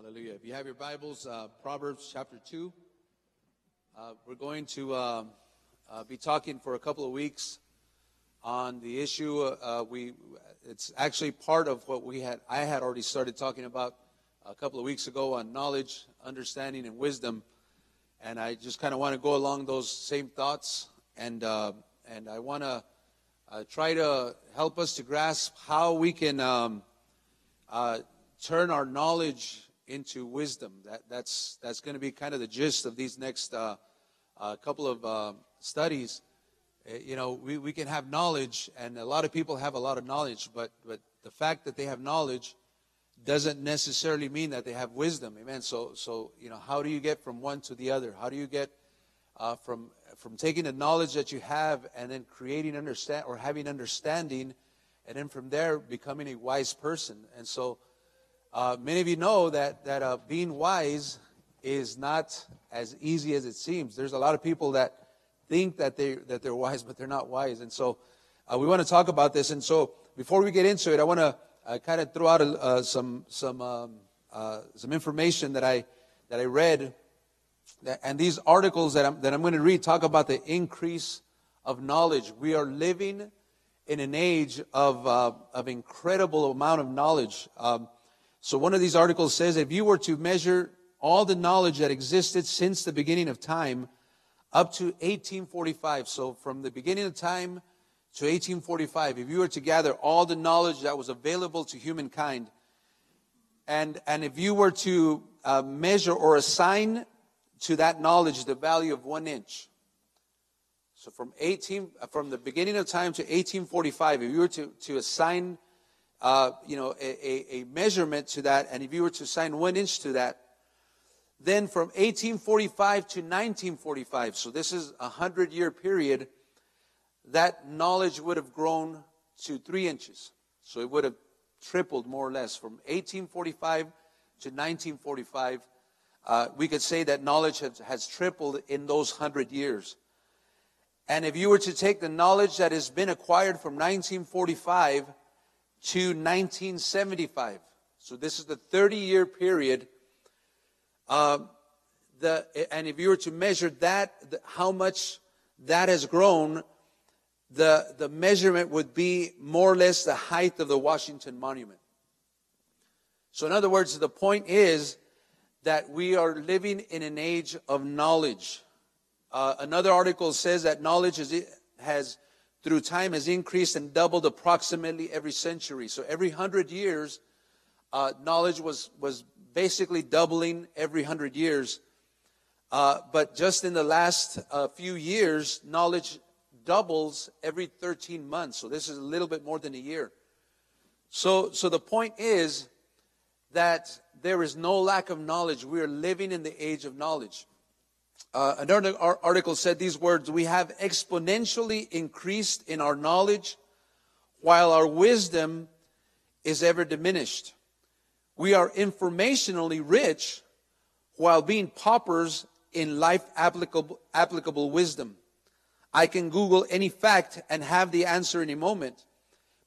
Hallelujah. If you have your Bibles, uh, Proverbs chapter 2, uh, we're going to uh, uh be talking for a couple of weeks on the issue. Uh, we, it's actually part of what we had, I had already started talking about a couple of weeks ago on knowledge, understanding, and wisdom. And I just kind of want to go along those same thoughts. And, uh, and I want to try to help us to grasp how we can um, turn our knowledge into wisdom. That, that's that's going to be kind of the gist of these next uh, uh, couple of uh, studies. Uh, you know, we, we can have knowledge, and a lot of people have a lot of knowledge, but, but the fact that they have knowledge doesn't necessarily mean that they have wisdom. Amen. So, so you know, how do you get from one to the other? How do you get uh, from from taking the knowledge that you have and then creating understand or having understanding, and then from there becoming a wise person? And so, uh, many of you know that, that uh, being wise is not as easy as it seems. There's a lot of people that think that, they, that they're wise, but they're not wise. And so uh, we want to talk about this. And so before we get into it, I want to uh, kind of throw out uh, some, some, um, uh, some information that I, that I read. And these articles that I'm, that I'm going to read talk about the increase of knowledge. We are living in an age of, of incredible amount of knowledge. Um, so one of these articles says if you were to measure all the knowledge that existed since the beginning of time up to 1845, so from the beginning of time to 1845, if you were to gather all the knowledge that was available to humankind, and, and if you were to uh, measure or assign to that knowledge the value of one inch, so from 18, from the beginning of time to 1845, if you were to, to assign uh, you know, a, a, measurement to that, and if you were to assign one inch to that, then from 1845 to 1945, so this is a hundred year period, that knowledge would have grown to three inches. So it would have tripled more or less from 1845 to 1945. Uh, we could say that knowledge has, has tripled in those hundred years. And if you were to take the knowledge that has been acquired from 1945 to 1975. So this is the 30 year period. Uh, the, and if you were to measure that, the, how much that has grown, the, the measurement would be more or less the height of the Washington Monument. So, in other words, the point is that we are living in an age of knowledge. Uh, another article says that knowledge is, has through time has increased and doubled approximately every century. So every hundred years, uh, knowledge was, was basically doubling every hundred years. Uh, but just in the last uh, few years, knowledge doubles every 13 months. So this is a little bit more than a year. So, so the point is that there is no lack of knowledge. We are living in the age of knowledge. Uh, another article said these words We have exponentially increased in our knowledge while our wisdom is ever diminished. We are informationally rich while being paupers in life applicable, applicable wisdom. I can Google any fact and have the answer in a moment,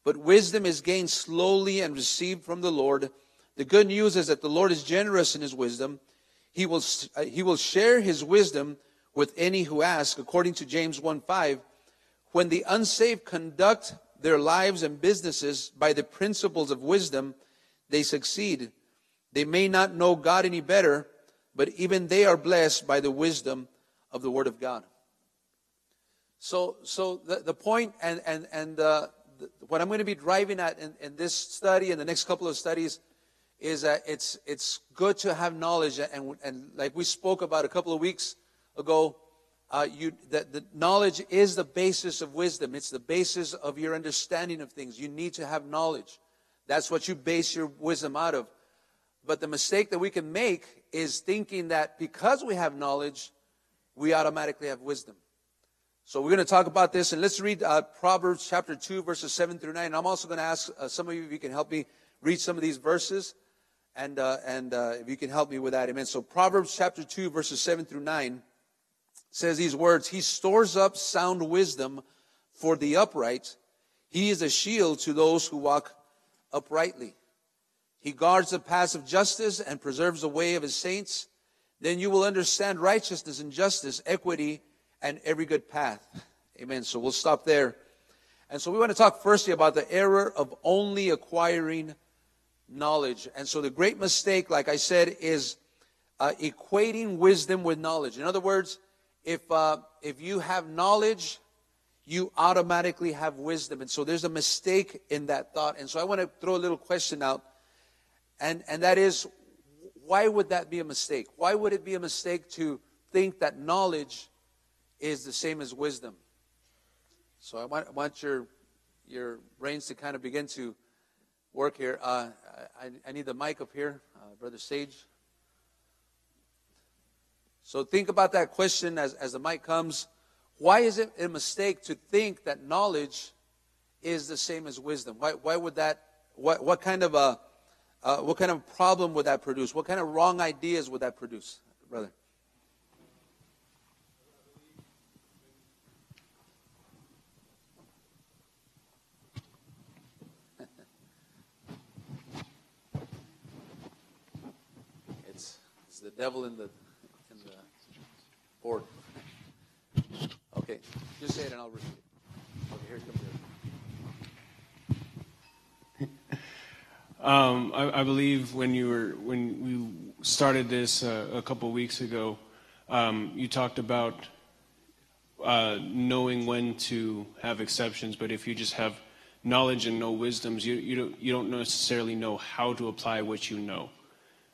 but wisdom is gained slowly and received from the Lord. The good news is that the Lord is generous in his wisdom he will, uh, he will share his wisdom with any who ask, according to James 1 5. When the unsaved conduct their lives and businesses by the principles of wisdom, they succeed. They may not know God any better, but even they are blessed by the wisdom of the Word of God. So, so the, the point and, and, and uh, the, what I'm going to be driving at in, in this study and the next couple of studies is that it's, it's good to have knowledge. And, and like we spoke about a couple of weeks ago, uh, you, that the knowledge is the basis of wisdom. It's the basis of your understanding of things. You need to have knowledge. That's what you base your wisdom out of. But the mistake that we can make is thinking that because we have knowledge, we automatically have wisdom. So we're going to talk about this, and let's read uh, Proverbs chapter 2, verses 7 through 9. I'm also going to ask uh, some of you if you can help me read some of these verses. And, uh, and uh, if you can help me with that, amen. So Proverbs chapter 2, verses 7 through 9 says these words He stores up sound wisdom for the upright. He is a shield to those who walk uprightly. He guards the paths of justice and preserves the way of his saints. Then you will understand righteousness and justice, equity, and every good path. Amen. So we'll stop there. And so we want to talk firstly about the error of only acquiring knowledge. And so the great mistake, like I said, is uh, equating wisdom with knowledge. In other words, if uh, if you have knowledge, you automatically have wisdom. And so there's a mistake in that thought. And so I want to throw a little question out, and and that is, why would that be a mistake? Why would it be a mistake to think that knowledge is the same as wisdom? So I want, I want your your brains to kind of begin to work here. Uh, I, I, need the mic up here, uh, Brother Sage. So think about that question as, as the mic comes. Why is it a mistake to think that knowledge is the same as wisdom? Why, why would that, what, what kind of a, uh, what kind of problem would that produce? What kind of wrong ideas would that produce, brother? it's, it's the devil in the Board. Okay, just say it and I'll repeat it. Okay, here comes. Um, I, I, believe when you were when we started this uh, a couple weeks ago, um, you talked about uh, knowing when to have exceptions. But if you just have knowledge and no wisdoms, you you don't you don't necessarily know how to apply what you know.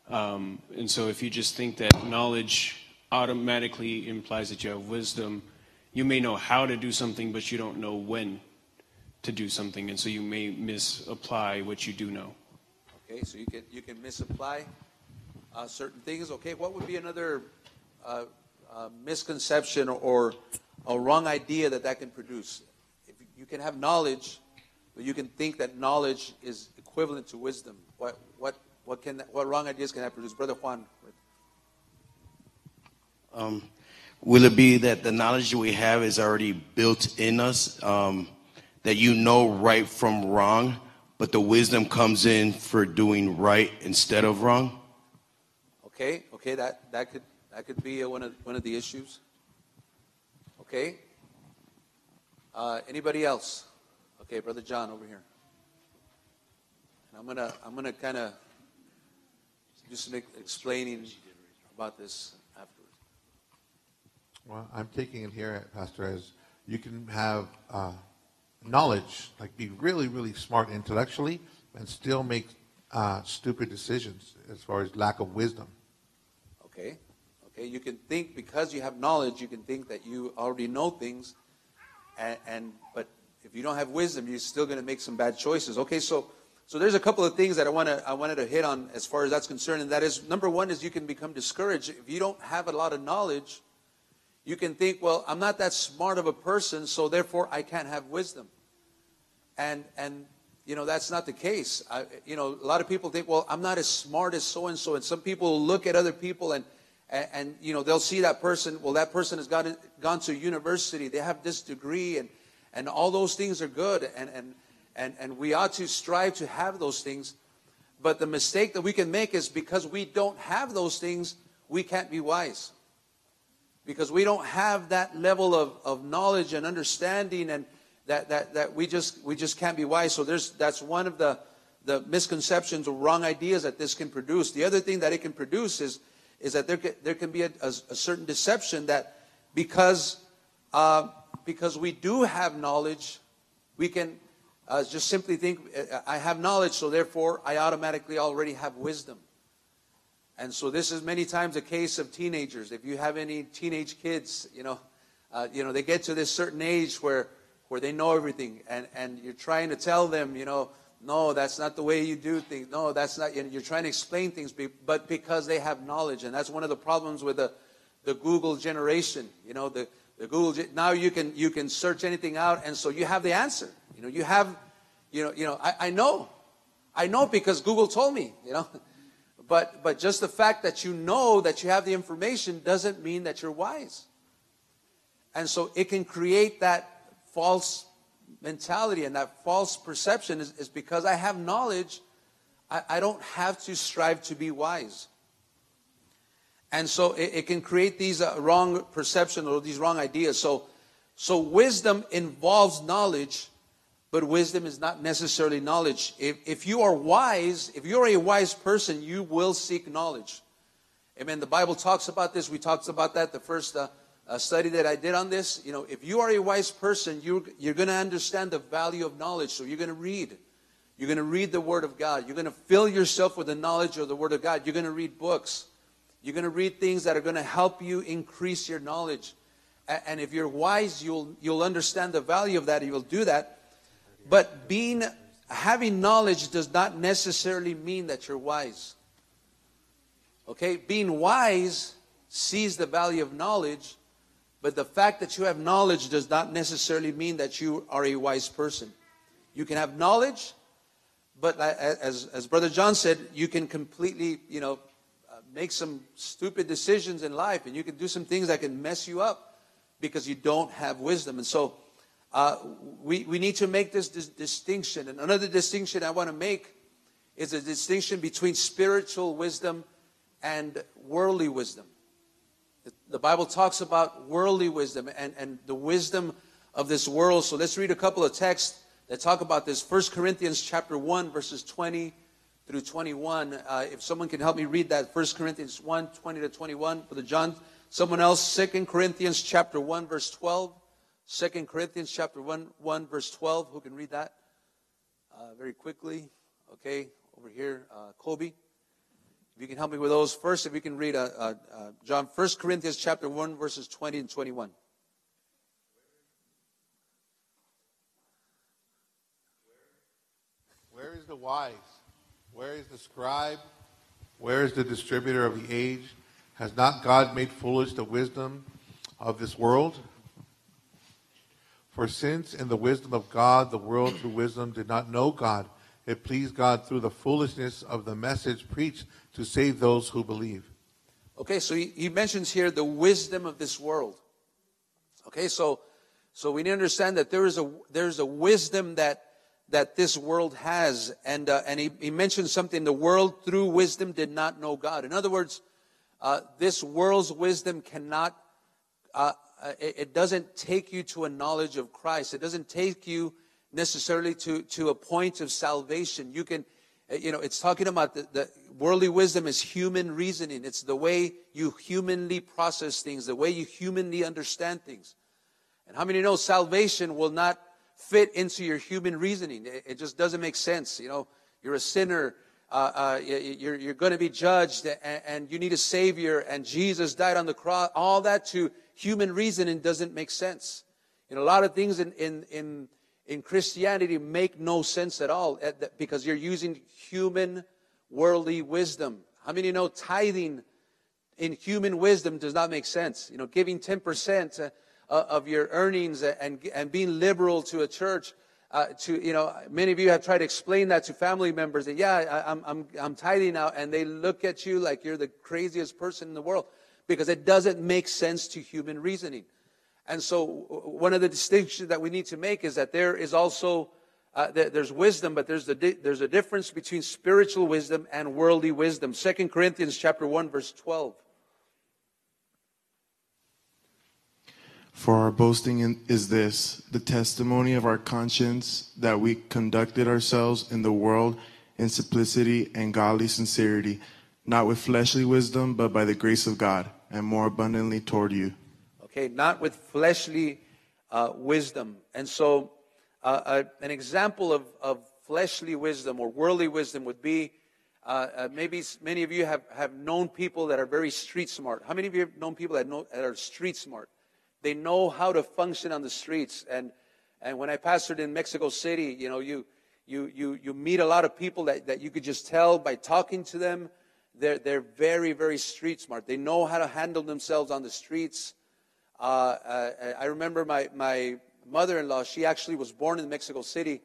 Um, and so if you just think that knowledge automatically implies that you have wisdom. You may know how to do something, but you don't know when to do something, and so you may misapply what you do know. Okay, so you can you can misapply uh, certain things. Okay, what would be another uh, uh, misconception or a wrong idea that that can produce? If you can have knowledge, but you can think that knowledge is equivalent to wisdom. What what what can that, what wrong ideas can that produce, Brother Juan? Um, will it be that the knowledge we have is already built in us, um, that you know right from wrong, but the wisdom comes in for doing right instead of wrong? Okay, okay, that, that could that could be one of one of the issues. Okay. Uh, anybody else? Okay, brother John over here. And I'm gonna I'm gonna kind of just make explaining about this afterwards. well, I'm taking it here, Pastor, as you can have uh, knowledge, like be really, really smart intellectually, and still make uh, stupid decisions as far as lack of wisdom. Okay. Okay. You can think because you have knowledge, you can think that you already know things, and, and but if you don't have wisdom, you're still going to make some bad choices. Okay. So. So there's a couple of things that I want to I wanted to hit on as far as that's concerned, and that is number one is you can become discouraged if you don't have a lot of knowledge you can think, well, I'm not that smart of a person, so therefore I can't have wisdom. And, and you know, that's not the case. I, you know, a lot of people think, well, I'm not as smart as so and so. And some people look at other people and, and, and, you know, they'll see that person, well, that person has gone, gone to university, they have this degree, and, and all those things are good. And, and, and, and we ought to strive to have those things. But the mistake that we can make is because we don't have those things, we can't be wise. Because we don't have that level of, of knowledge and understanding and that, that, that we just we just can't be wise. So there's that's one of the the misconceptions or wrong ideas that this can produce. The other thing that it can produce is is that there can, there can be a, a, a certain deception that because uh, because we do have knowledge we can uh, just simply think I have knowledge so therefore I automatically already have wisdom and so this is many times a case of teenagers. If you have any teenage kids, you know, uh, you know, they get to this certain age where, where they know everything, and, and you're trying to tell them, you know, no, that's not the way you do things. No, that's not. You're trying to explain things, but because they have knowledge, and that's one of the problems with the, the Google generation. You know, the, the Google now you can you can search anything out, and so you have the answer. You know, you have, you know, you know, I, I know, I know because Google told me. You know. But, but just the fact that you know that you have the information doesn't mean that you're wise. And so it can create that false mentality and that false perception is, is because I have knowledge, I, I don't have to strive to be wise. And so it, it can create these uh, wrong perceptions or these wrong ideas. So, so wisdom involves knowledge, but wisdom is not necessarily knowledge. If, if you are wise, if you're a wise person, you will seek knowledge. Amen. The Bible talks about this. We talked about that the first uh, uh, study that I did on this. You know, if you are a wise person, you're, you're going to understand the value of knowledge. So you're going to read. You're going to read the Word of God. You're going to fill yourself with the knowledge of the Word of God. You're going to read books. You're going to read things that are going to help you increase your knowledge. And if you're wise, you'll, you'll understand the value of that. You'll do that. But being, having knowledge does not necessarily mean that you're wise. Okay? Being wise sees the value of knowledge, but the fact that you have knowledge does not necessarily mean that you are a wise person. You can have knowledge, but as, as Brother John said, you can completely, you know, uh, make some stupid decisions in life and you can do some things that can mess you up because you don't have wisdom. And so uh, we, we need to make this, this distinction. And another distinction I want to make is a distinction between spiritual wisdom and worldly wisdom. The Bible talks about worldly wisdom and, and the wisdom of this world. So let's read a couple of texts that talk about this. 1 Corinthians chapter 1, verses 20 through 21. Uh, if someone can help me read that, 1 Corinthians 1, 20 to 21 for the John. Someone else, 2 Corinthians chapter 1, verse 12. 2 Corinthians chapter 1, 1 verse 12. Who can read that? Uh, very quickly. Okay, over here, uh, Kobe. If you can help me with those. First, if you can read uh, uh, uh John, 1 Corinthians chapter 1, verses 20 and 21. Where is the wise? Where is the scribe? Where is the distributor of the age? Has not God made foolish the wisdom of this world? For since in the wisdom of God, the world through wisdom did not know God, it pleased God through the foolishness of the message preached to save those who believe. Okay, so he, he mentions here the wisdom of this world. Okay, so so we need to understand that there is a there's a wisdom that that this world has. And, uh, and he, he, mentioned something the world through wisdom did not know God. In other words, uh, this world's wisdom cannot, uh, it, it, doesn't take you to a knowledge of Christ. It doesn't take you necessarily to, to a point of salvation. You can, uh, you know, it's talking about the, the worldly wisdom is human reasoning. It's the way you humanly process things, the way you humanly understand things. And how many know salvation will not fit into your human reasoning. It, it just doesn't make sense. You know, you're a sinner. Uh, uh, you're, you're going to be judged and, and, you need a savior and Jesus died on the cross. All that to human reasoning doesn't make sense. Know, a lot of things in, in, in, in Christianity make no sense at all because you're using human worldly wisdom. How many know tithing in human wisdom does not make sense? You know, giving 10%, uh, of your earnings and, and being liberal to a church. Uh, to you know, many of you have tried to explain that to family members. That yeah, I, I'm I'm I'm tithing now, and they look at you like you're the craziest person in the world because it doesn't make sense to human reasoning. And so, one of the distinctions that we need to make is that there is also uh, there's wisdom, but there's a di- there's a difference between spiritual wisdom and worldly wisdom. Second Corinthians chapter one verse twelve. For our boasting in, is this the testimony of our conscience that we conducted ourselves in the world in simplicity and godly sincerity, not with fleshly wisdom, but by the grace of God, and more abundantly toward you. Okay, not with fleshly uh, wisdom. And so, uh, uh, an example of, of fleshly wisdom or worldly wisdom would be uh, uh, maybe many of you have, have known people that are very street smart. How many of you have known people that, know, that are street smart? They know how to function on the streets. And, and when I pastored in Mexico City, you know, you, you, you, you meet a lot of people that, that you could just tell by talking to them. They're, they're very, very street smart. They know how to handle themselves on the streets. Uh, uh, I remember my, my mother-in-law, she actually was born in Mexico City.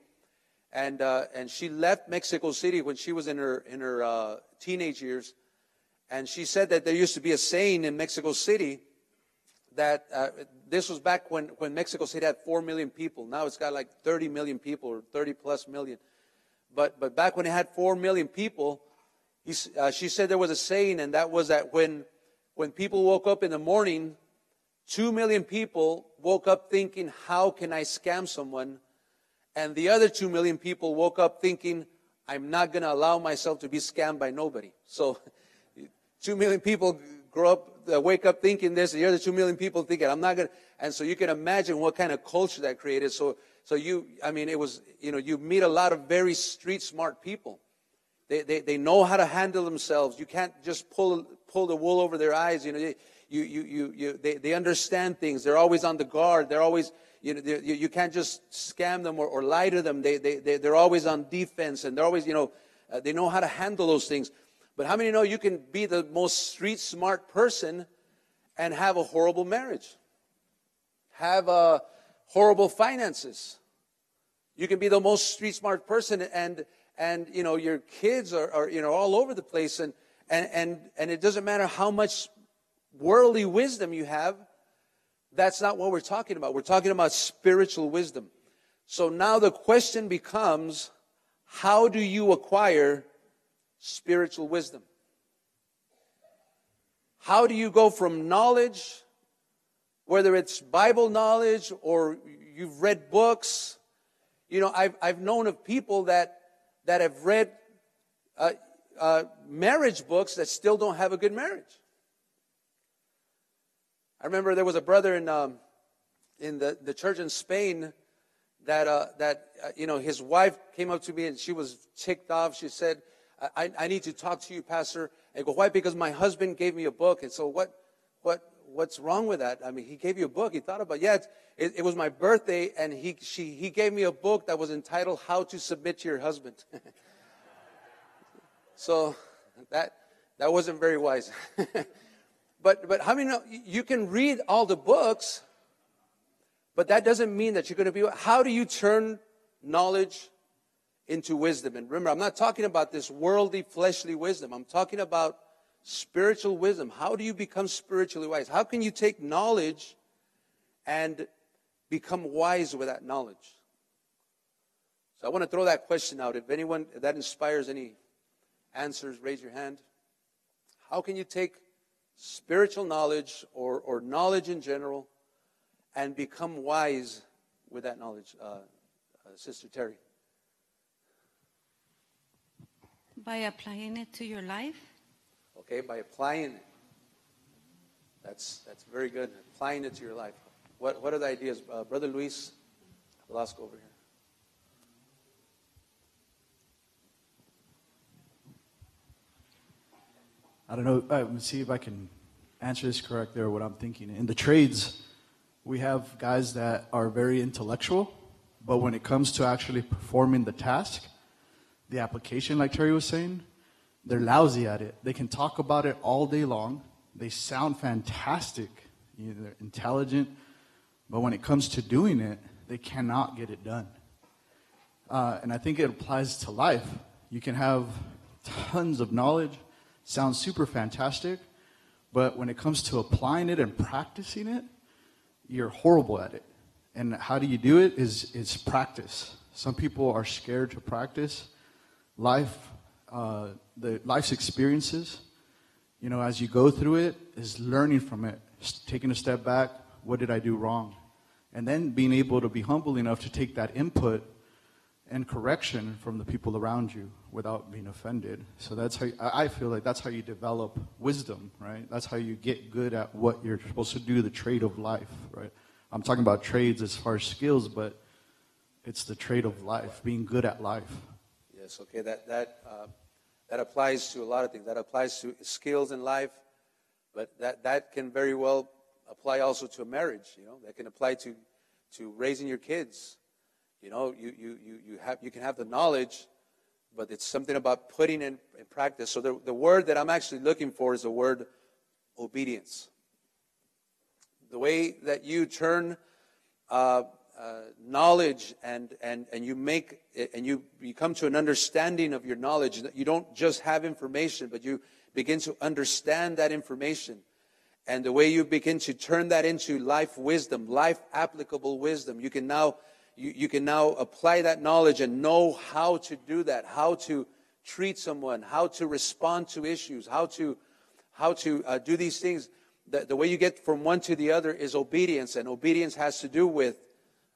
And, uh, and she left Mexico City when she was in her, in her uh, teenage years. And she said that there used to be a saying in Mexico City that uh, this was back when, when Mexico City had 4 million people. Now it's got like 30 million people or 30 plus million. but, but back when it had 4 million people, he, uh, she said there was a saying, and that was that when, when people woke up in the morning, 2 million people woke up thinking, how can I scam someone? And the other 2 million people woke up thinking, I'm not going to allow myself to be scammed by nobody. So 2 million people grow up, uh, wake up thinking this, and the other 2 million people thinking, I'm not going to. And so you can imagine what kind of culture that created. So, so you, I mean, it was, you know, you meet a lot of very street smart people. They, they, they know how to handle themselves. You can't just pull, pull the wool over their eyes. You know, you, you, you, you, they, they understand things. They're always on the guard. They're always, you know, you, you can't just scam them or, or lie to them. They, they, they, they're always on defense and they're always, you know, uh, they know how to handle those things. But how many know you can be the most street smart person and have a horrible marriage? Have uh, horrible finances? You can be the most street smart person and, and you know, your kids are, are, you know, all over the place and, and, and, and it doesn't matter how much worldly wisdom you have. That's not what we're talking about. We're talking about spiritual wisdom. So now the question becomes, how do you acquire spiritual wisdom? How do you go from knowledge, whether it's Bible knowledge or you've read books? You know, I've, I've known of people that, that have read uh, uh, marriage books that still don't have a good marriage. I remember there was a brother in, um, in the, the church in Spain that, uh, that uh, you know, his wife came up to me and she was ticked off. She said, I, I need to talk to you, Pastor. I go, why? Because my husband gave me a book. And so what, what, what's wrong with that? I mean, he gave you a book. He thought about, yeah, it, it was my birthday and he, she, he gave me a book that was entitled How to Submit to Your Husband. so that, that wasn't very wise. but, but how many know you can read all the books, but that doesn't mean that you're going to be, how do you turn knowledge into wisdom. And remember, I'm not talking about this worldly, fleshly wisdom. I'm talking about spiritual wisdom. How do you become spiritually wise? How can you take knowledge and become wise with that knowledge? So I want to throw that question out. If anyone if that inspires any answers, raise your hand. How can you take spiritual knowledge or, or knowledge in general and become wise with that knowledge, uh, uh, Sister Terry? By applying it to your life? Okay, by applying it. That's, that's very good. Applying it to your life. What, what are the ideas? Uh, Brother Luis Velasco over here. I don't know. Uh, let's see if I can answer this correctly or what I'm thinking. In the trades, we have guys that are very intellectual, but when it comes to actually performing the task, the application, like Terry was saying, they're lousy at it. They can talk about it all day long. They sound fantastic. You know, they're intelligent. But when it comes to doing it, they cannot get it done. Uh, and I think it applies to life. You can have tons of knowledge, sounds super fantastic, but when it comes to applying it and practicing it, you're horrible at it. And how do you do it is, is practice. Some people are scared to practice life, uh, the life's experiences, you know, as you go through it, is learning from it, taking a step back. What did I do wrong? And then being able to be humble enough to take that input and correction from the people around you without being offended. So that's how you, I feel like that's how you develop wisdom, right? That's how you get good at what you're supposed to do, the trade of life, right? I'm talking about trades as far as skills, but it's the trade of life, being good at life. Yes, okay, that, that, uh, that applies to a lot of things. That applies to skills in life, but that, that can very well apply also to a marriage, you know, that can apply to, to raising your kids. You know, you, you, you, you, have, you can have the knowledge, but it's something about putting in, in practice. So the, the word that I'm actually looking for is the word obedience. The way that you turn uh, uh, knowledge and, and, and you make and you, you come to an understanding of your knowledge you don't just have information but you begin to understand that information and the way you begin to turn that into life wisdom life applicable wisdom you can now you, you can now apply that knowledge and know how to do that, how to treat someone, how to respond to issues, how to, how to uh, do these things. The, the way you get from one to the other is obedience, and obedience has to do with,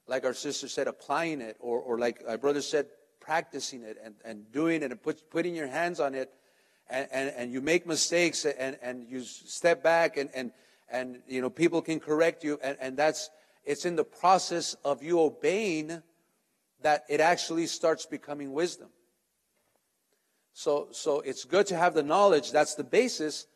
like our sister said, applying it, or, or like our brother said, practicing it and, and doing it and put, putting your hands on it. And, and, and you make mistakes and, and you step back and, and, and you know people can correct you. And, and that's it's in the process of you obeying that it actually starts becoming wisdom. So so it's good to have the knowledge. That's the basis.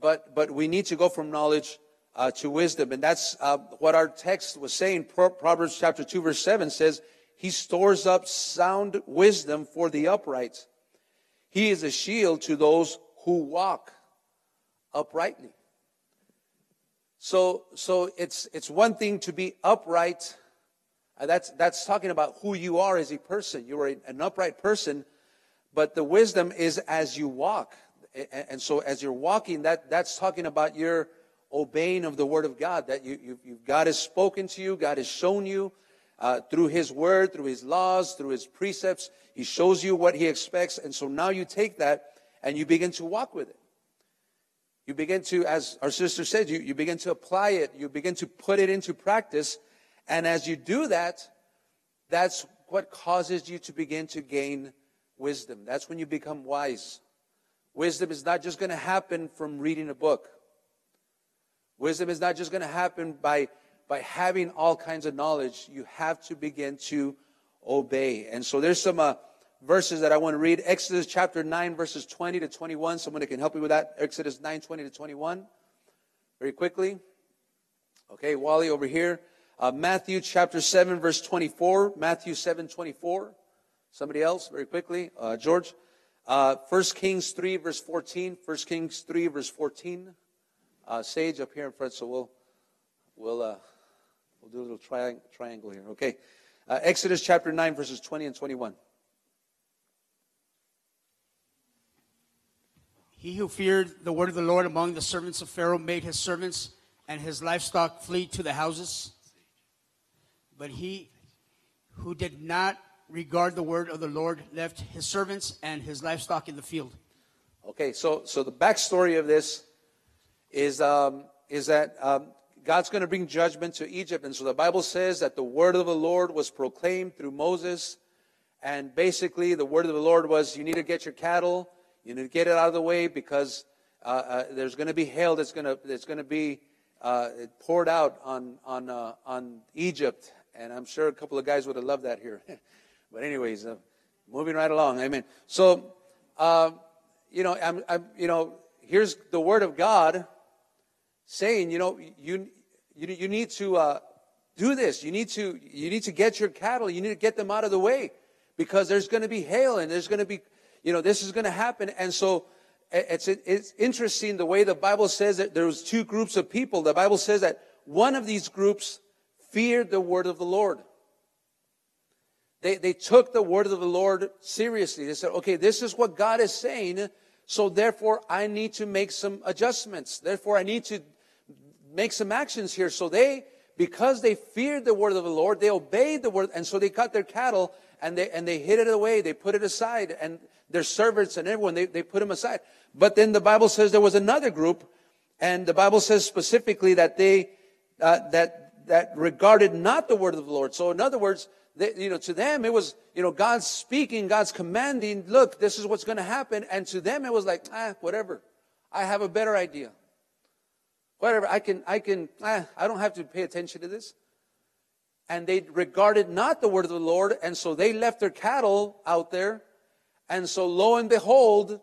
But but we need to go from knowledge uh, to wisdom and that's uh, what our text was saying Pro- proverbs chapter 2 verse 7 says he stores up sound wisdom for the upright he is a shield to those who walk uprightly so, so it's, it's one thing to be upright. Uh, that's, that's talking about who you are as a person. You are an upright person, but the wisdom is as you walk. And, and so as you're walking, that, that's talking about your obeying of the word of God, that you, you, you God has spoken to you, God has shown you uh, through his word, through his laws, through his precepts. He shows you what he expects. And so now you take that and you begin to walk with it. You begin to, as our sister said, you, you begin to apply it, you begin to put it into practice. And as you do that, that's what causes you to begin to gain wisdom. That's when you become wise. Wisdom is not just going to happen from reading a book. Wisdom is not just going to happen by, by having all kinds of knowledge. You have to begin to obey. And so there's some uh, verses that I want to read. Exodus chapter 9, verses 20 to 21. Someone that can help me with that. Exodus 9, 20 to 21. Very quickly. Okay, Wally over here. Uh, Matthew chapter 7, verse 24. Matthew 7, 24. Somebody else, very quickly. Uh, George. Uh, 1 Kings 3, verse 14. 1 Kings 3, verse 14. Uh, Sage up here in front, so we'll, we'll, uh, we'll do a little tri- triangle here. Okay. Uh, Exodus chapter 9, verses 20 and 21. He who feared the word of the Lord among the servants of Pharaoh made his servants and his livestock flee to the houses. But he who did not regard the word of the Lord left his servants and his livestock in the field. Okay, so so the backstory of this is um, is that um, God's going to bring judgment to Egypt, and so the Bible says that the word of the Lord was proclaimed through Moses, and basically the word of the Lord was, you need to get your cattle you need to get it out of the way because uh, uh, there's going to be hail that's going to that's going to be uh, poured out on on uh, on Egypt, and I'm sure a couple of guys would have loved that here. but anyways, uh, moving right along. Amen. So, uh, you know, I'm, I'm, you know, here's the word of God saying, you know, you you, you need to uh, do this. You need to you need to get your cattle. You need to get them out of the way because there's going to be hail and there's going to be you know, this is going to happen. And so it's, it's interesting the way the Bible says that there was two groups of people. The Bible says that one of these groups feared the word of the Lord. They, they took the word of the Lord seriously. They said, okay, this is what God is saying. So therefore, I need to make some adjustments. Therefore, I need to make some actions here. So they, because they feared the word of the Lord, they obeyed the word. And so they cut their cattle and they, and they hid it away. They put it aside. And their servants and everyone, they, they put them aside. But then the Bible says there was another group, and the Bible says specifically that they, uh, that, that regarded not the word of the Lord. So in other words, they, you know, to them it was, you know, God's speaking, God's commanding, look, this is what's going to happen. And to them it was like, ah, whatever. I have a better idea. Whatever, I can, I can, ah, I don't have to pay attention to this. And they regarded not the word of the Lord, and so they left their cattle out there and so, lo and behold,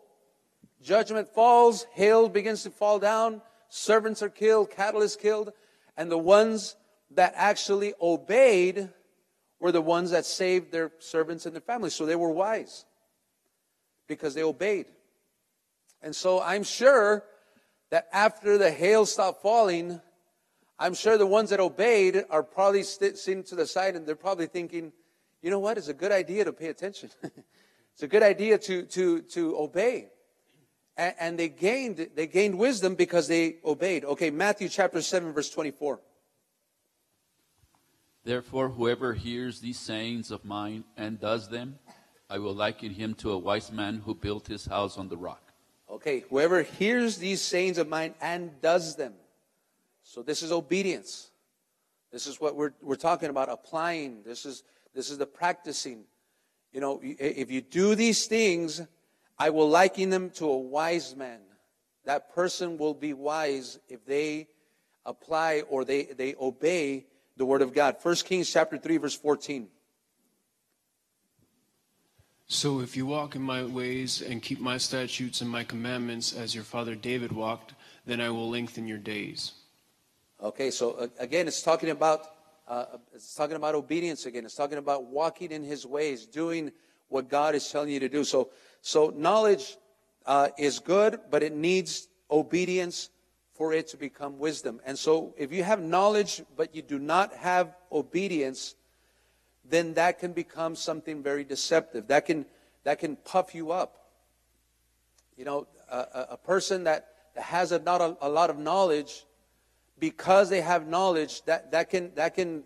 judgment falls, hail begins to fall down, servants are killed, cattle is killed, and the ones that actually obeyed were the ones that saved their servants and their families. So they were wise because they obeyed. And so I'm sure that after the hail stopped falling, I'm sure the ones that obeyed are probably sitting to the side and they're probably thinking, you know what? It's a good idea to pay attention. It's a good idea to, to, to obey. And, and they gained, they gained wisdom because they obeyed. Okay, Matthew chapter 7, verse 24. Therefore, whoever hears these sayings of mine and does them, I will liken him to a wise man who built his house on the rock. Okay, whoever hears these sayings of mine and does them. So this is obedience. This is what we're, we're talking about applying. This is, this is the practicing. You know, if you do these things, I will liken them to a wise man. That person will be wise if they apply or they, they obey the word of God. 1 Kings chapter 3, verse 14. So if you walk in my ways and keep my statutes and my commandments as your father David walked, then I will lengthen your days. Okay, so uh, again, it's talking about uh, it's talking about obedience again. It's talking about walking in His ways, doing what God is telling you to do. So, so knowledge uh, is good, but it needs obedience for it to become wisdom. And so, if you have knowledge but you do not have obedience, then that can become something very deceptive. That can that can puff you up. You know, a, a person that, has a, not a, a lot of knowledge because they have knowledge that, that can, that can,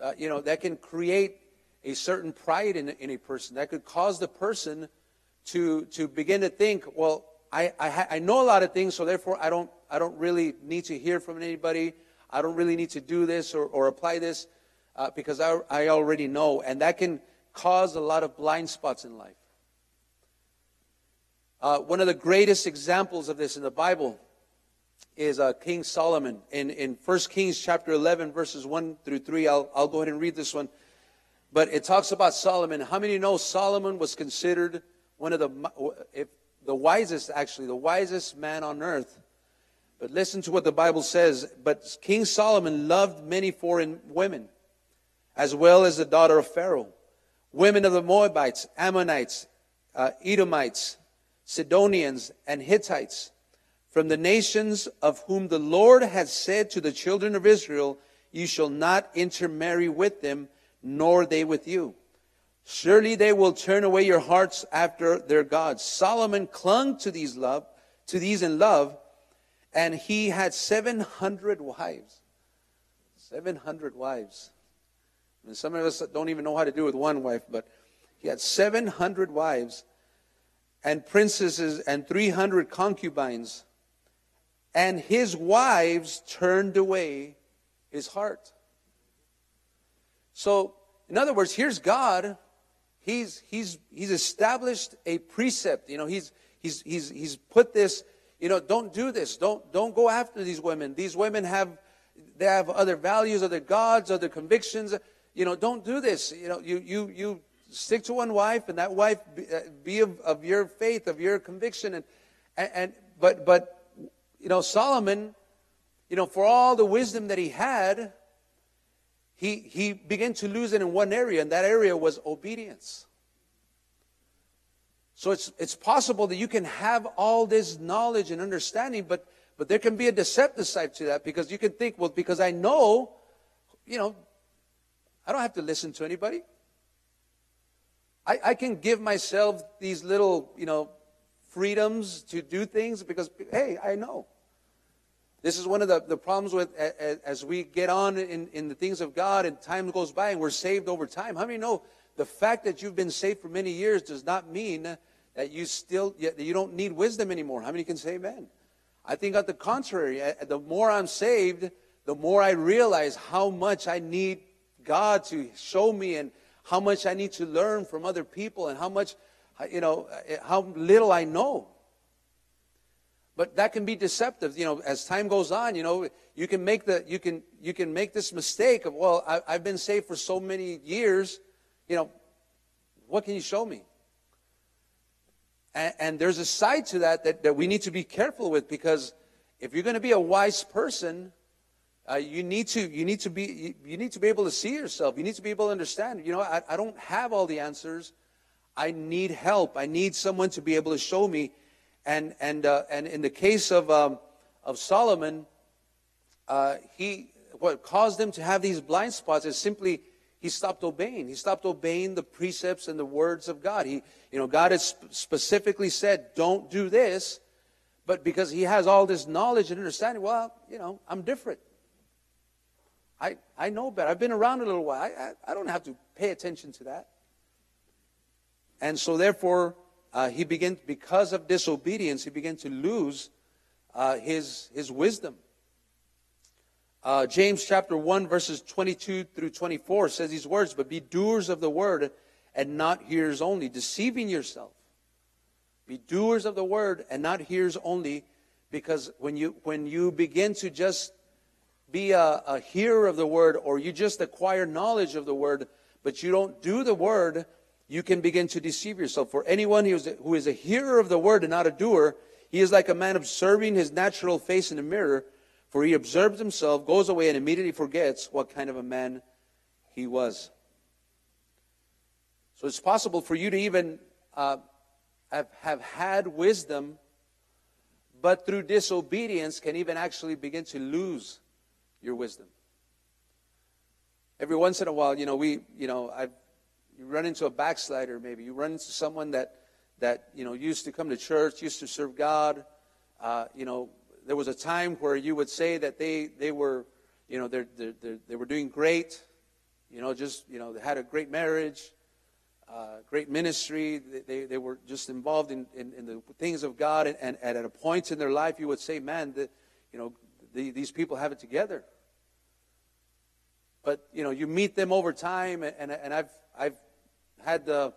uh, you know, that can create a certain pride in, in a person. That could cause the person to, to begin to think, well, I, I, I know a lot of things, so therefore I don't, I don't really need to hear from anybody. I don't really need to do this or, or apply this uh, because I, I already know. And that can cause a lot of blind spots in life. Uh, one of the greatest examples of this in the Bible is uh, King Solomon. In, in 1 Kings chapter 11, verses 1 through 3, I'll, I'll go ahead and read this one. But it talks about Solomon. How many know Solomon was considered one of the, if the wisest, actually, the wisest man on earth? But listen to what the Bible says. But King Solomon loved many foreign women, as well as the daughter of Pharaoh, women of the Moabites, Ammonites, uh, Edomites, Sidonians, and Hittites from the nations of whom the Lord had said to the children of Israel, You shall not intermarry with them, nor they with you. Surely they will turn away your hearts after their gods. Solomon clung to these love, to these in love, and he had 700 wives. 700 wives. Mean, some of us don't even know how to do with one wife, but he had 700 wives and princesses and 300 concubines and his wives turned away his heart. So, in other words, here's God. He's, he's, he's established a precept. You know, he's, he's, he's, he's put this, you know, don't do this. Don't, don't go after these women. These women have, they have other values, other gods, other convictions. You know, don't do this. You know, you, you, you stick to one wife and that wife be, uh, be of, of your faith, of your conviction. And, and, and but, but you know, Solomon, you know, for all the wisdom that he had, he, he began to lose it in one area, and that area was obedience. So it's, it's possible that you can have all this knowledge and understanding, but, but there can be a deceptive side to that because you can think, well, because I know, you know, I don't have to listen to anybody. I, I can give myself these little, you know, freedoms to do things because, hey, I know. This is one of the, the problems with as we get on in, in the things of God and time goes by and we're saved over time. How many know the fact that you've been saved for many years does not mean that you still you don't need wisdom anymore? How many can say amen? I think on the contrary, the more I'm saved, the more I realize how much I need God to show me and how much I need to learn from other people and how much you know, how little I know. But that can be deceptive. You know, as time goes on, you know, you can make the you can you can make this mistake of well, I, I've been saved for so many years. You know, what can you show me? And, and, there's a side to that, that that we need to be careful with because if you're going to be a wise person, uh, you need to you need to be you, need to be able to see yourself. You need to be able to understand. You know, I, I don't have all the answers. I need help. I need someone to be able to show me. And, and, uh, and in the case of, um, of Solomon, uh, he, what caused him to have these blind spots is simply he stopped obeying. He stopped obeying the precepts and the words of God. He, you know, God has specifically said, don't do this. But because he has all this knowledge and understanding, well, you know, I'm different. I, I know better. I've been around a little while. I, I, I don't have to pay attention to that. And so, therefore, uh, he began, because of disobedience, he began to lose uh, his, his wisdom. Uh, James chapter 1, verses 22 through 24 says these words, But be doers of the word and not hearers only, deceiving yourself. Be doers of the word and not hearers only, because when you, when you begin to just be a, a hearer of the word or you just acquire knowledge of the word, but you don't do the word, you can begin to deceive yourself. For anyone who is, a, who is a hearer of the word and not a doer, he is like a man observing his natural face in a mirror, for he observes himself, goes away, and immediately forgets what kind of a man he was. So it's possible for you to even uh, have, have had wisdom, but through disobedience can even actually begin to lose your wisdom. Every once in a while, you know, we, you know, I've you run into a backslider maybe. You run into someone that that you know used to come to church used to serve god. Uh, you know there was a time where you would say that they they were you know they're, they're, they're they were doing great you know just you know they had a great marriage uh, great ministry. They, they, they, were just involved in, in, in, the things of god and, and, and, at a point in their life you would say man that you know the, these people have it together but you know you meet them over time and, and, i've i've had the,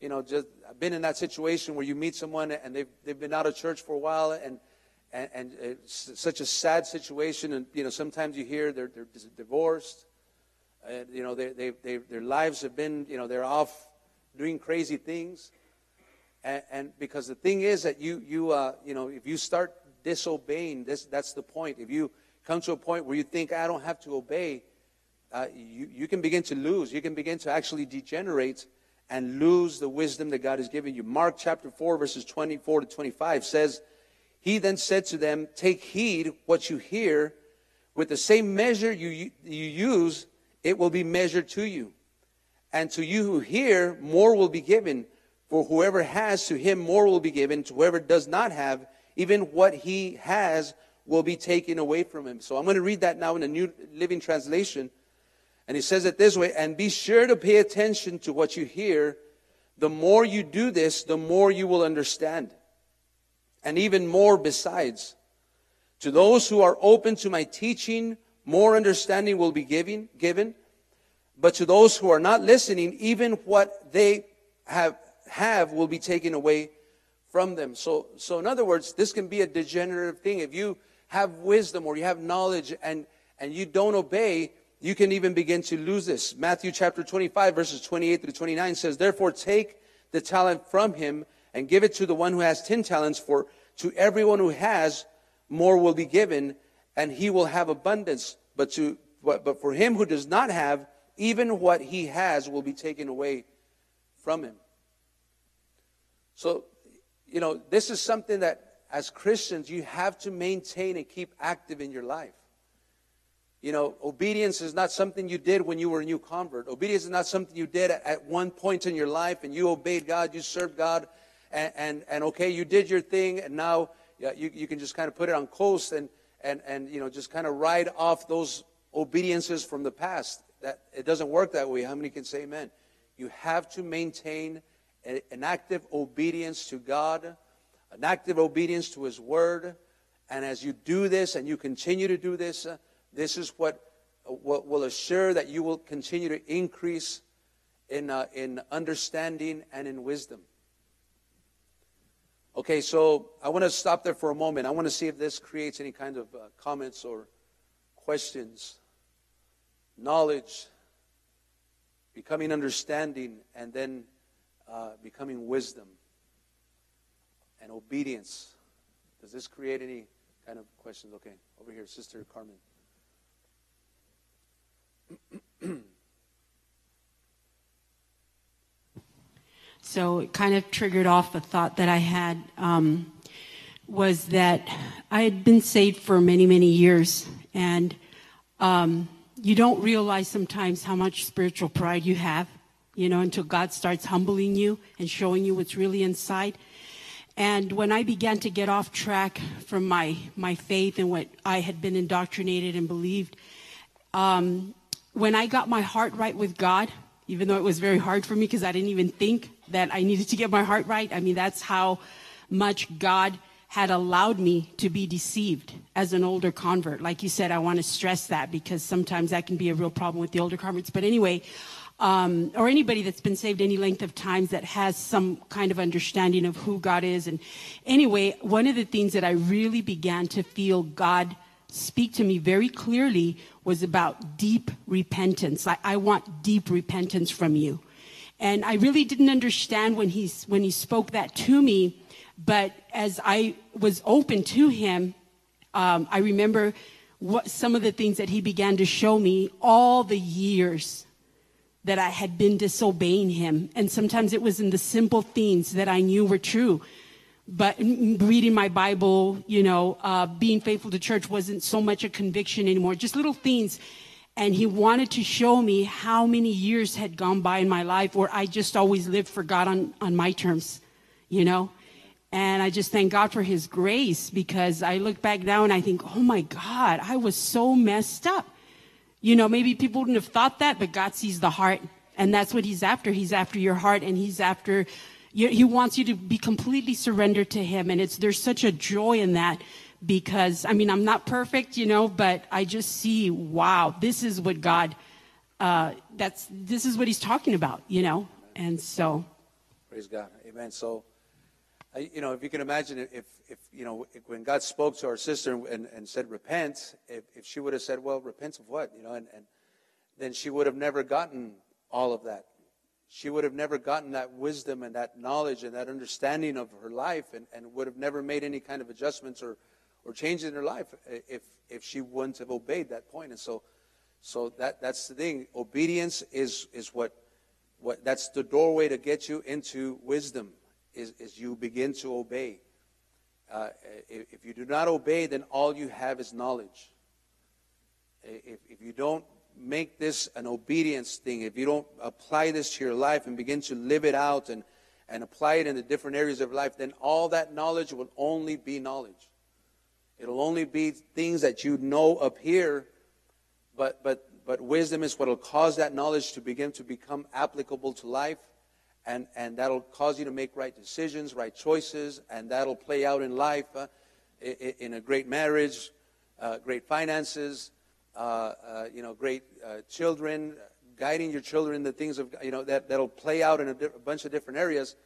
you know, just I've been in that situation where you meet someone and they've, they've been out of church for a while and, and, and it's such a sad situation. And, you know, sometimes you hear they're, they're divorced. You know, they, they, they, their lives have been, you know, they're off doing crazy things. And, and because the thing is that you, you, uh, you know, if you start disobeying, this, that's the point. If you come to a point where you think, I don't have to obey, uh, you, you can begin to lose. You can begin to actually degenerate and lose the wisdom that God has given you. Mark chapter 4, verses 24 to 25 says, He then said to them, Take heed what you hear. With the same measure you, you use, it will be measured to you. And to you who hear, more will be given. For whoever has, to him more will be given. To whoever does not have, even what he has will be taken away from him. So I'm going to read that now in a New Living Translation. And he says it this way, and be sure to pay attention to what you hear. The more you do this, the more you will understand. And even more besides. To those who are open to my teaching, more understanding will be given, given. But to those who are not listening, even what they have, have will be taken away from them. So, so in other words, this can be a degenerative thing. If you have wisdom or you have knowledge and, and you don't obey, you can even begin to lose this. Matthew chapter 25, verses 28 through 29 says, Therefore take the talent from him and give it to the one who has 10 talents, for to everyone who has, more will be given, and he will have abundance. But, to, but, but for him who does not have, even what he has will be taken away from him. So, you know, this is something that as Christians you have to maintain and keep active in your life. You know, obedience is not something you did when you were a new convert. Obedience is not something you did at, one point in your life and you obeyed God, you served God, and, and, and okay, you did your thing, and now you, you can just kind of put it on coast and, and, and you know, just kind of ride off those obediences from the past. That It doesn't work that way. How many can say amen? You have to maintain an active obedience to God, an active obedience to His Word, and as you do this and you continue to do this, uh, this is what, what will assure that you will continue to increase in, uh, in understanding and in wisdom. Okay, so I want to stop there for a moment. I want to see if this creates any kind of uh, comments or questions. Knowledge, becoming understanding, and then uh, becoming wisdom and obedience. Does this create any kind of questions? Okay, over here, Sister Carmen. so it kind of triggered off a thought that I had um, was that I had been saved for many, many years, and um, you don't realize sometimes how much spiritual pride you have, you know, until God starts humbling you and showing you what's really inside. And when I began to get off track from my, my faith and what I had been indoctrinated and believed, um, when I got my heart right with God, even though it was very hard for me because I didn't even think that I needed to get my heart right. I mean, that's how much God had allowed me to be deceived as an older convert. Like you said, I want to stress that because sometimes that can be a real problem with the older converts. But anyway, um, or anybody that's been saved any length of times that has some kind of understanding of who God is. And anyway, one of the things that I really began to feel God speak to me very clearly was about deep repentance. I, I want deep repentance from you. And I really didn't understand when he, when he spoke that to me. But as I was open to him, um, I remember what, some of the things that he began to show me all the years that I had been disobeying him. And sometimes it was in the simple things that I knew were true. But reading my Bible, you know, uh, being faithful to church wasn't so much a conviction anymore, just little things. And he wanted to show me how many years had gone by in my life where I just always lived for God on, on my terms, you know? And I just thank God for his grace because I look back now and I think, oh my God, I was so messed up. You know, maybe people wouldn't have thought that, but God sees the heart. And that's what He's after. He's after your heart and He's after, He wants you to be completely surrendered to Him. And it's, there's such a joy in that because, I mean, I'm not perfect, you know, but I just see, wow, this is what God, uh, that's, this is what He's talking about, you know? And so. Praise God. Amen. So, you know, if you can imagine if, if you know, when God spoke to our sister and, and said, repent, if, if she would have said, well, repent of what? You know, and, and then she would have never gotten all of that. She would have never gotten that wisdom and that knowledge and that understanding of her life and, and would have never made any kind of adjustments or, or changes in her life if, if she wouldn't have obeyed that point. And so, so that, that's the thing. Obedience is, is what, what, that's the doorway to get you into wisdom is, is you begin to obey. Uh, if, if, you do not obey, then all you have is knowledge. If, if you don't make this an obedience thing, if you don't apply this to your life and begin to live it out and, and apply it in the different areas of life, then all that knowledge will only be knowledge. It'll only be things that you know up here, but, but, but wisdom is what will cause that knowledge to begin to become applicable to life and, and that'll cause you to make right decisions, right choices, and that'll play out in life uh, in a great marriage, uh, great finances, uh, uh you know, great uh, children, guiding your children in the things of, you know, that, that'll play out in a, di- a bunch of different areas,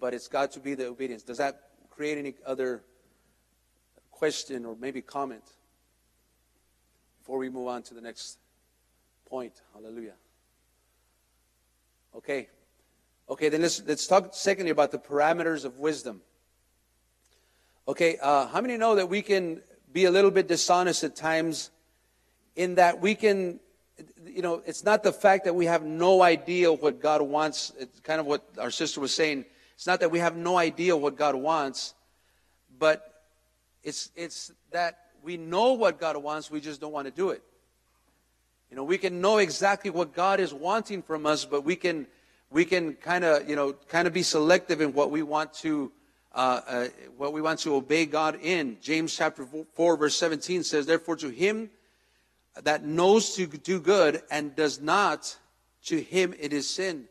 but it's got to be the obedience. Does that create any other question or maybe comment before we move on to the next point? Hallelujah. Okay. Okay, then let's, let's talk secondly about the parameters of wisdom. Okay, uh, how many know that we can be a little bit dishonest at times in that we can, you know, it's not the fact that we have no idea what God wants. It's kind of what our sister was saying. It's not that we have no idea what God wants, but it's, it's that we know what God wants, we just don't want to do it. You know, we can know exactly what God is wanting from us, but we can we can kind of, you know, kind of be selective in what we want to, uh, uh, what we want to obey God in. James chapter 4, verse 17 says, Therefore, to him that knows to do good and does not, to him it is sin.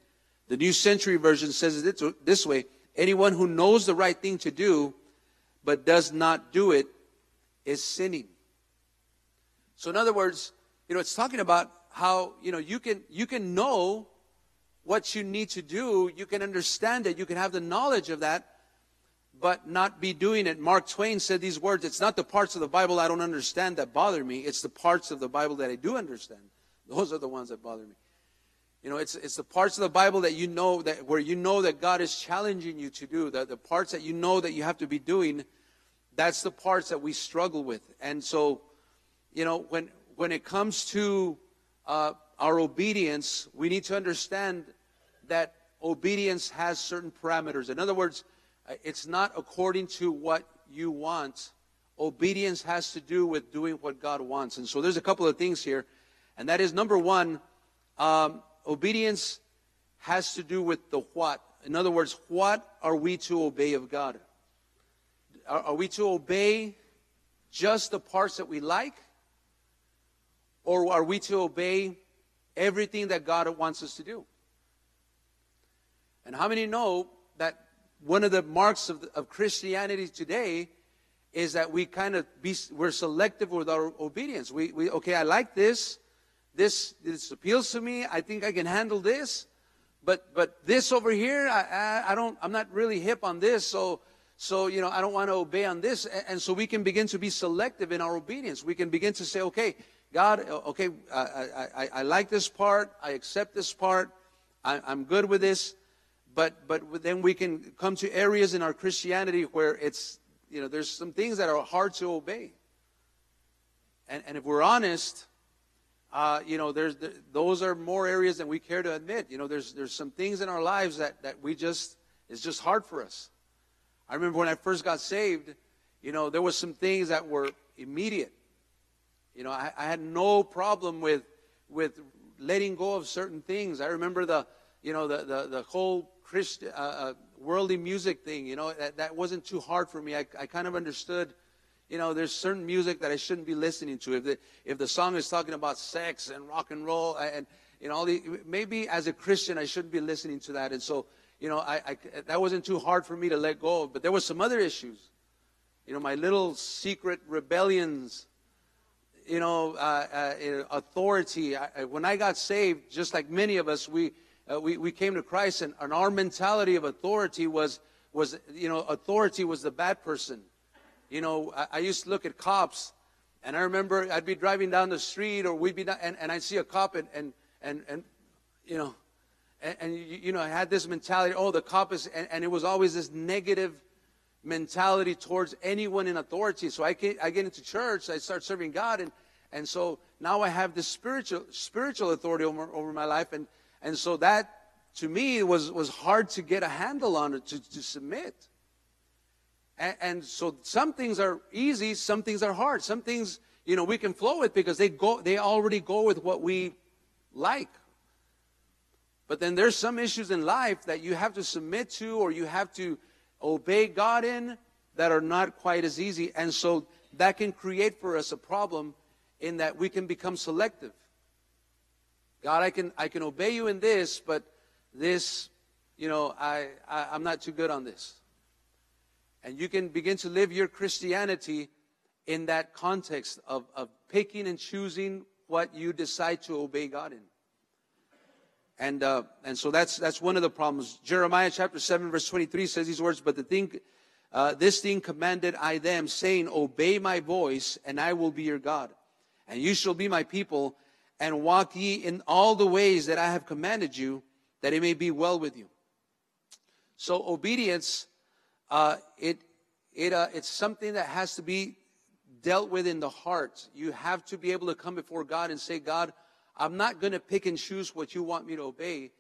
The New Century Version says it this way Anyone who knows the right thing to do but does not do it is sinning. So, in other words, you know, it's talking about how, you know, you can, you can know what you need to do, you can understand it, you can have the knowledge of that, but not be doing it. Mark Twain said these words It's not the parts of the Bible I don't understand that bother me, it's the parts of the Bible that I do understand. Those are the ones that bother me. You know, it's, it's the parts of the Bible that you know that where you know that God is challenging you to do, the, the parts that you know that you have to be doing, that's the parts that we struggle with. And so, you know, when when it comes to uh, our obedience, we need to understand that obedience has certain parameters. In other words, uh, it's not according to what you want. Obedience has to do with doing what God wants. And so there's a couple of things here. And that is number one, um, obedience has to do with the what. In other words, what are we to obey of God? Are, are we to obey just the parts that we like? or are we to obey everything that God wants us to do? And how many know that one of the marks of, of Christianity today is that we kind of be, we're selective with our obedience. We, we, okay, I like this. This, this appeals to me. I think I can handle this. But, but this over here, I, I, I don't, I'm not really hip on this. So, so, you know, I don't want to obey on this. And, and so we can begin to be selective in our obedience. We can begin to say, okay, God, okay, I, I, I, like this part. I accept this part. I, I'm good with this but but then we can come to areas in our Christianity where it's you know there's some things that are hard to obey. And and if we're honest, uh, you know there's there, those are more areas than we care to admit. You know there's there's some things in our lives that that we just it's just hard for us. I remember when I first got saved, you know there was some things that were immediate. You know I, I had no problem with with letting go of certain things. I remember the you know the the, the whole Christian, uh, uh, worldly music thing, you know, that, that wasn't too hard for me. I, I kind of understood, you know, there's certain music that I shouldn't be listening to. If the, if the song is talking about sex and rock and roll and, you know, all the, maybe as a Christian, I shouldn't be listening to that. And so, you know, I, I, that wasn't too hard for me to let go of. But there were some other issues. You know, my little secret rebellions, you know, uh, uh, authority. I, when I got saved, just like many of us, we, uh, we, we came to Christ, and, and our mentality of authority was, was, you know, authority was the bad person. You know, I, I used to look at cops, and I remember I'd be driving down the street, or we'd be and, and I'd see a cop, and, and, and, and you know, and, and, you know, I had this mentality, oh, the cop is, and, and it was always this negative mentality towards anyone in authority. So I get, I get into church, I start serving God, and, and so now I have this spiritual, spiritual authority over, over my life, and, and so that, to me, was, was hard to get a handle on it, to, to submit. And, and so some things are easy, some things are hard. Some things, you know, we can flow with because they go, they already go with what we like. But then there's some issues in life that you have to submit to or you have to obey God in that are not quite as easy. And so that can create for us a problem in that we can become selective. God, I can, I can obey you in this, but this, you know, I, I, I'm not too good on this. And you can begin to live your Christianity in that context of, of picking and choosing what you decide to obey God in. And, uh, and so that's, that's one of the problems. Jeremiah chapter 7, verse 23 says these words, But the thing, uh, this thing commanded I them, saying, Obey my voice, and I will be your God. And you shall be my people, and walk ye in all the ways that I have commanded you, that it may be well with you. So obedience, uh, it, it, uh, it's something that has to be dealt with in the heart. You have to be able to come before God and say, God, I'm not going to pick and choose what you want me to obey.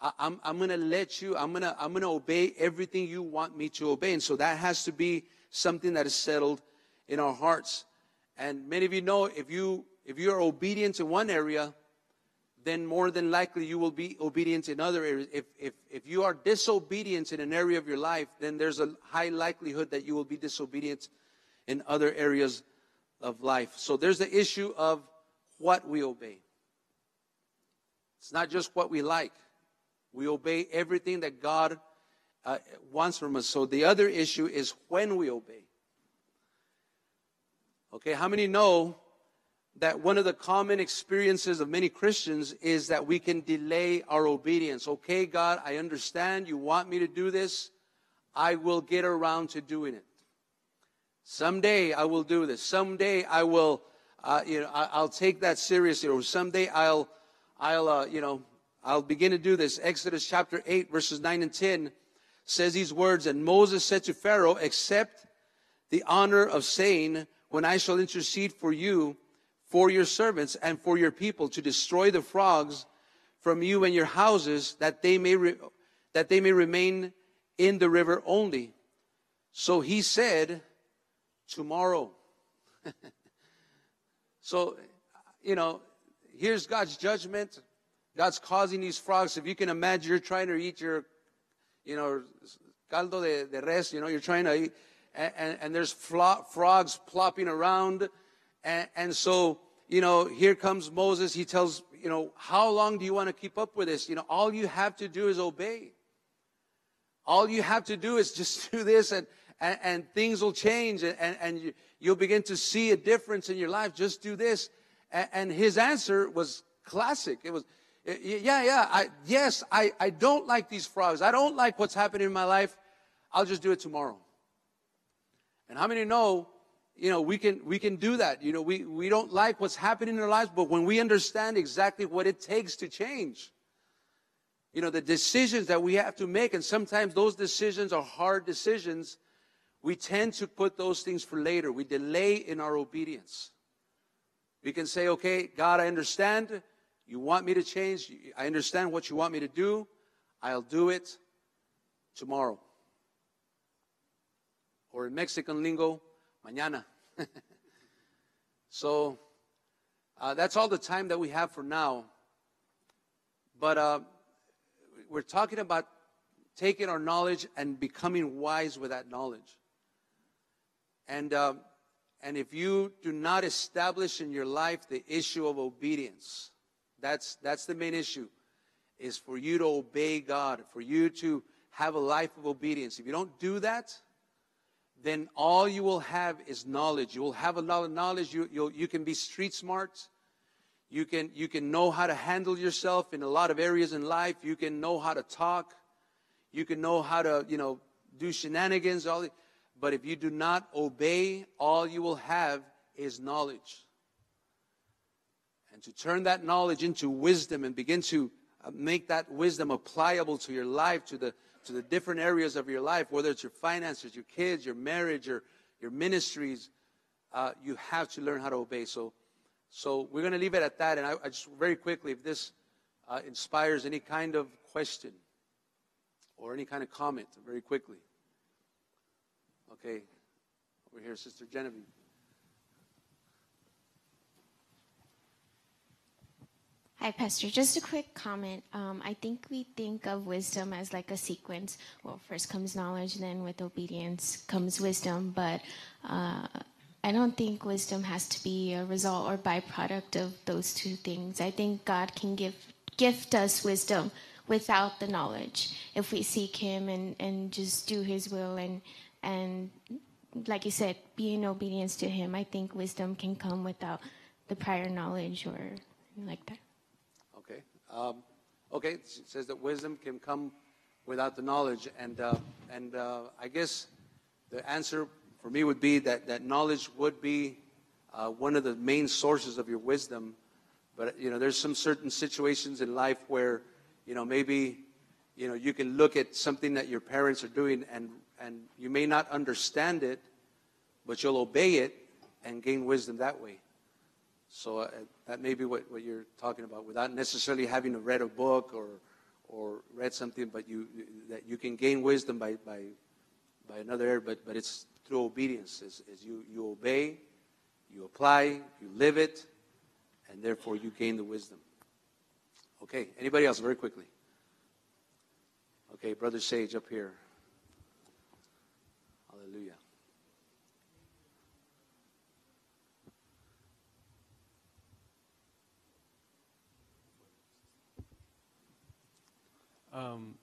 I, I'm, I'm going to let you, I'm going to, I'm going to obey everything you want me to obey. And so that has to be something that is settled in our hearts. And many of you know if you if you are obedient in one area, then more than likely you will be obedient in other areas. If, if, if you are disobedient in an area of your life, then there's a high likelihood that you will be disobedient in other areas of life. So there's the issue of what we obey. It's not just what we like. We obey everything that God uh, wants from us. So the other issue is when we obey. Okay, how many know that one of the common experiences of many Christians is that we can delay our obedience. Okay, God, I understand you want me to do this. I will get around to doing it. Someday I will do this. Someday I will, uh, you know, I, will take that seriously. Or someday I'll, I'll, uh, you know, I'll begin to do this. Exodus chapter 8, verses 9 and 10 says these words, And Moses said to Pharaoh, Accept the honor of saying, When I shall intercede for you, for your servants and for your people to destroy the frogs from you and your houses that they may re- that they may remain in the river only so he said tomorrow so you know here's god's judgment god's causing these frogs if you can imagine you're trying to eat your you know caldo de, de res you know you're trying to eat and, and, and there's frogs plopping around and, and so, you know, here comes Moses. He tells, you know, how long do you want to keep up with this? You know, all you have to do is obey. All you have to do is just do this and, and, and things will change and, and, and you, you'll begin to see a difference in your life. Just do this. And, his answer was classic. It was, yeah, yeah, I, yes, I, I don't like these frogs. I don't like what's happening in my life. I'll just do it tomorrow. And how many know, you know, we can, we can do that. You know, we, we don't like what's happening in our lives, but when we understand exactly what it takes to change, you know, the decisions that we have to make, and sometimes those decisions are hard decisions, we tend to put those things for later. We delay in our obedience. We can say, okay, God, I understand. You want me to change. I understand what you want me to do. I'll do it tomorrow. Or in Mexican lingo, mañana. so uh, that's all the time that we have for now. But uh, we're talking about taking our knowledge and becoming wise with that knowledge. And, uh, and if you do not establish in your life the issue of obedience, that's, that's the main issue, is for you to obey God, for you to have a life of obedience. If you don't do that, then all you will have is knowledge. You will have a lot of knowledge. You, you you can be street smart. You can, you can know how to handle yourself in a lot of areas in life. You can know how to talk. You can know how to, you know, do shenanigans. All but if you do not obey, all you will have is knowledge. And to turn that knowledge into wisdom and begin to uh, make that wisdom applicable to your life, to the, to the different areas of your life, whether it's your finances, your kids, your marriage, your, your ministries, uh, you have to learn how to obey. So, so we're going to leave it at that. And I, I just very quickly, if this uh, inspires any kind of question or any kind of comment, very quickly. Okay, over here, Sister Genevieve. Hi, Pastor. Just a quick comment. Um, I think we think of wisdom as like a sequence. Well, first comes knowledge, then with obedience comes wisdom. But uh, I don't think wisdom has to be a result or byproduct of those two things. I think God can give gift us wisdom without the knowledge if we seek Him and, and just do His will and and like you said, be in obedience to Him. I think wisdom can come without the prior knowledge or like that. Okay. Um, okay. It says that wisdom can come without the knowledge, and uh, and uh, I guess the answer for me would be that that knowledge would be uh, one of the main sources of your wisdom. But you know, there's some certain situations in life where you know maybe you know you can look at something that your parents are doing and and you may not understand it, but you'll obey it and gain wisdom that way. So uh, that may be what, what you're talking about, without necessarily having to read a book or or read something, but you that you can gain wisdom by by by another area, but but it's through obedience. As, as you you obey, you apply, you live it, and therefore you gain the wisdom. Okay. Anybody else? Very quickly. Okay, Brother Sage up here. Hallelujah. Um,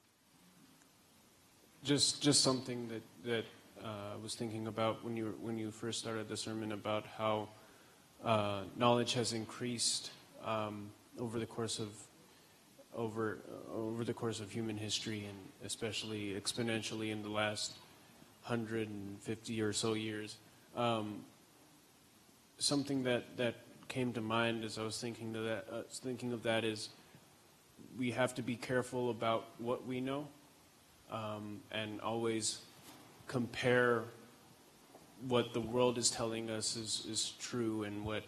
just just something that that uh, I was thinking about when you when you first started the sermon about how uh, knowledge has increased um, over the course of over uh, over the course of human history and especially exponentially in the last 150 or so years. Um, something that that came to mind as I was thinking of that uh, thinking of that is we have to be careful about what we know um, and always compare what the world is telling us is, is true and what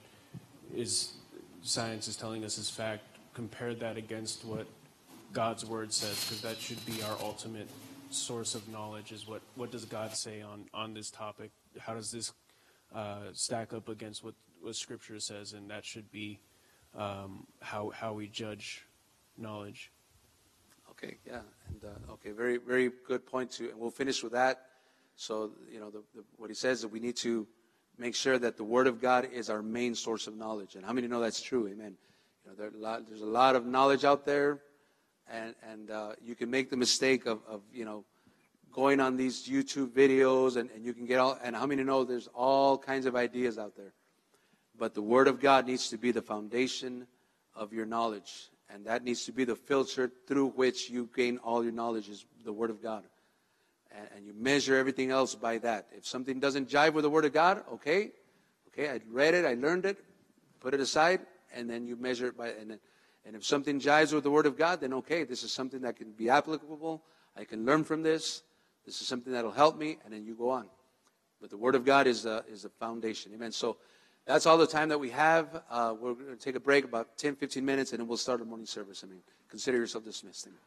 is science is telling us is fact. Compare that against what God's word says, because that should be our ultimate source of knowledge. Is what what does God say on on this topic? How does this uh, stack up against what what Scripture says? And that should be um, how how we judge knowledge. Okay, yeah, and uh, okay, very, very good point too. And we'll finish with that. So, you know, the, the, what he says is that we need to make sure that the Word of God is our main source of knowledge. And how many know that's true? Amen. You know, there a lot, there's a lot of knowledge out there, and, and uh, you can make the mistake of, of, you know, going on these YouTube videos, and, and you can get all, and how many know there's all kinds of ideas out there. But the Word of God needs to be the foundation of your knowledge. And that needs to be the filter through which you gain all your knowledge is the Word of God. And, and you measure everything else by that. If something doesn't jive with the Word of God, okay, okay, I read it, I learned it, put it aside, and then you measure it by, and, and if something jives with the Word of God, then okay, this is something that can be applicable. I can learn from this. This is something that'll help me, and then you go on. But the Word of God is the, is the foundation. Amen. So that's all the time that we have. Uh, we're going to take a break, about 10, 15 minutes, and then we'll start the morning service. I mean, consider yourself dismissed. Amen.